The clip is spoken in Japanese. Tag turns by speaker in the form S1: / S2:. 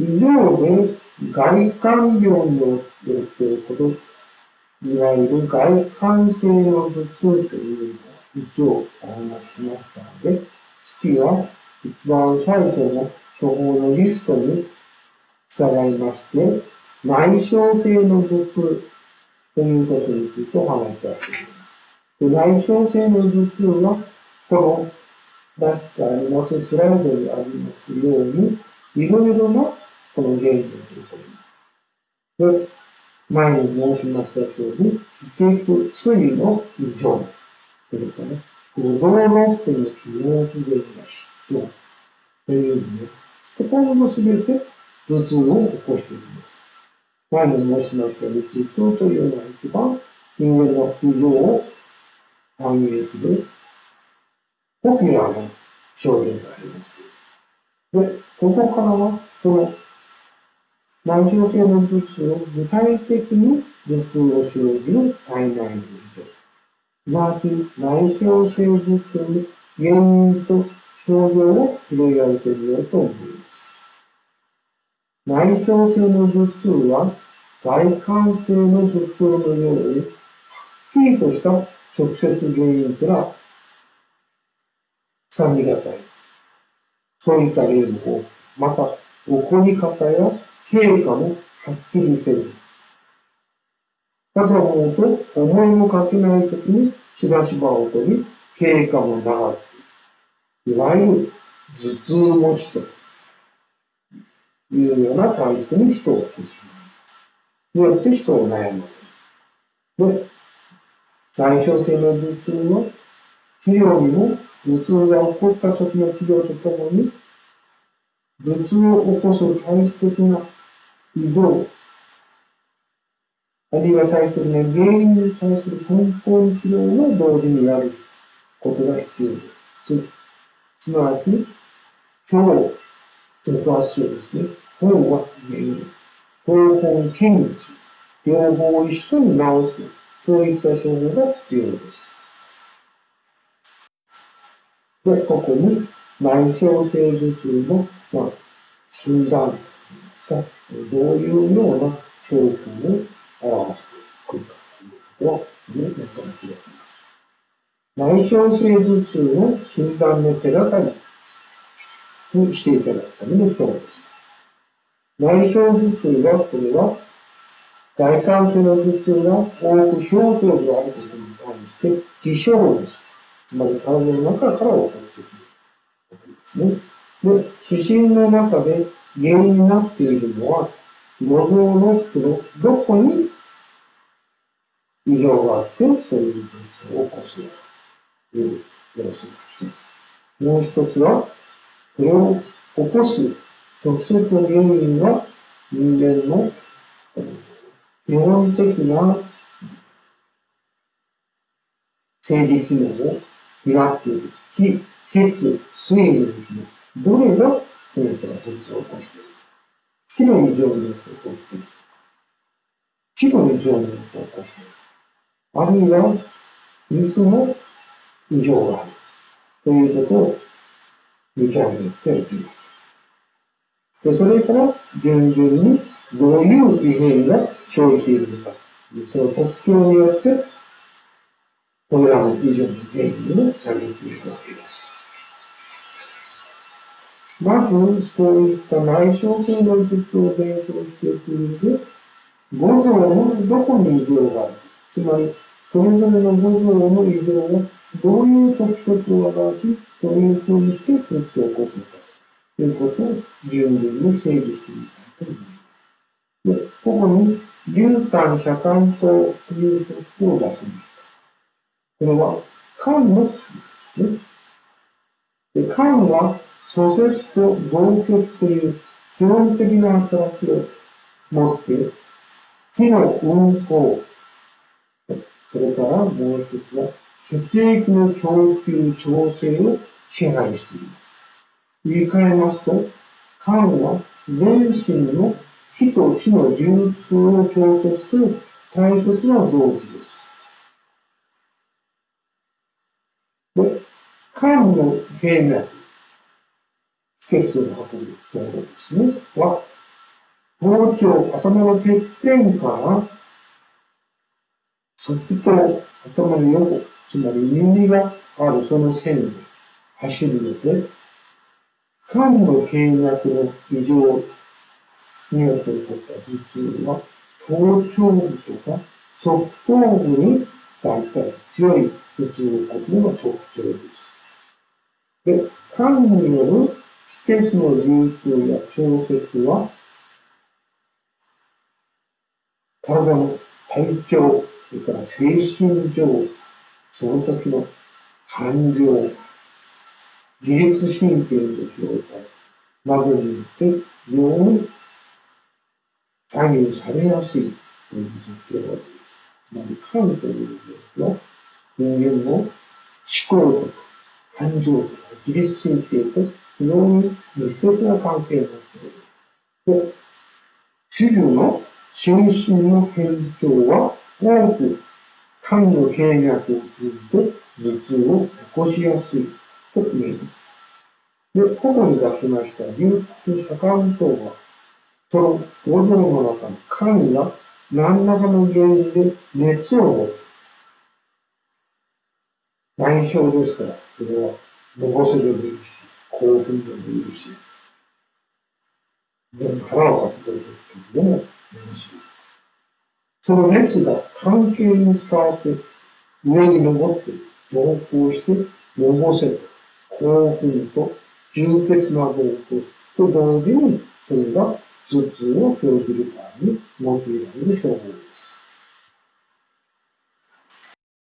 S1: 以上で外観病によって起こる、いわゆる外観性の頭痛というのを一応お話しましたので、月は一番最初の処方のリストに従いまして、内傷性の頭痛ということについてお話したいと思います。内傷性の頭痛は、この出してありますスライドにありますように、いろいろなこの原因ということに。で、前に申しましたように、気血水の異常。それからね、五臓六腑の機能不全が失調。というのね、ほとんどすべて頭痛を起こしていきます。前に申しましたように、頭痛というのは一番人間の異常を反映するポピュラーな表現があります。で、ここからは、その、内傷性の頭痛を具体的に頭痛を生じる体内の異常。すなわち、内傷性頭痛の原因と症状を拾い上げてみようと思います。内傷性の頭痛は、外感性の頭痛のように、はっきりとした直接原因から掴みがたい。そういった例も多く、また、起こり方や経過もはっきりせる。かと思うと、思いもかけないときにしばしば起こり、経過も長く、いわゆる頭痛持ちというような体質に人をしてしまいます。によって人を悩ませます。で、内傷性の頭痛の治療にも頭痛が起こった時の治療とともに、頭痛を起こす体質的な異常、あるいは対するね、原因に対する根本治療を同時にやることが必要です。すなわち、今日、ちょっと足をですね、本は原因、方法検知、両方を一緒に治す、そういった処方が必要です。で、ここに内傷性頭痛の、まあ、診断か、どういうような症候を表してくるかというところに求めていきます。内傷性頭痛の診断の手がかりにしていただくための表です。内傷頭痛は、これは、大感性の頭痛が多く表層であることに関して、微症です。つまり体の中から起こってくるわけですね。で、指針の中で原因になっているのは、五臓六腑のどこに異常があって、そういう頭痛を起こすのかという要素が一つ。もう一つは、これを起こす直接の原因は人間の基本的な生理機能を担っている気、血、水分、どれがこの人が頭痛を起こしている気の異常によって起こしている。気の異常によって起こしている。あるいは、水の異常がある。ということを見極めてはいけます。で、それから、現々にどういう異変が生じているのか、その特徴によって、これらの以上の原因を探っていくわけです。まず、そういった内傷性の術を弁償していく上で、五臓のどこに異常がある？つまり、それぞれの五臓の異常がどういう特色を表し、どういうふうにして通知を起こすのか、ということを十分に整理してみたいと思います。で、ここに、流感社会という職を出します。これは、肝の薬ですね。で肝は、蘇節と増血という基本的な働きを持って、気の運行、それからもう一つは、血液の供給調整を支配しています。言い換えますと、肝は全身の気と血の流通を調節する大切な臓器です。で、肝の経脈、血を運ぶところですね、は、頭頂、頭のてっぺんから、先と頭の横、つまり耳があるその線で走るので、肝の経脈の異常によって起こった頭痛は、頭頂部とか側頭部に大体強い頭痛を起こすのが特徴です。で、肝による季節の流通や調節は、体の体調、それから精神状態、その時の感情、自律神経の状態などによって非常に左右されやすいという特徴があります。つまり、感という状況は人間の思考とか感情とか自律神経と非常に密接な関係になっている。で、主従の心身の変調は多く肝の経脈を通じて頭痛を起こしやすいと言えます。で、ここに出しました流腹車間等は、その五臓の中の肝が何らかの原因で熱を持つ。内傷ですから、これは、のぼせでもいいし、興奮でもいいし、非常に腹をかけてる時でもいいし、その熱が関係に伝わって、上に登って、上降して、のぼせて、興奮と充血などを起こすと同時に、それが頭痛を生じる場合に用いられる症状です。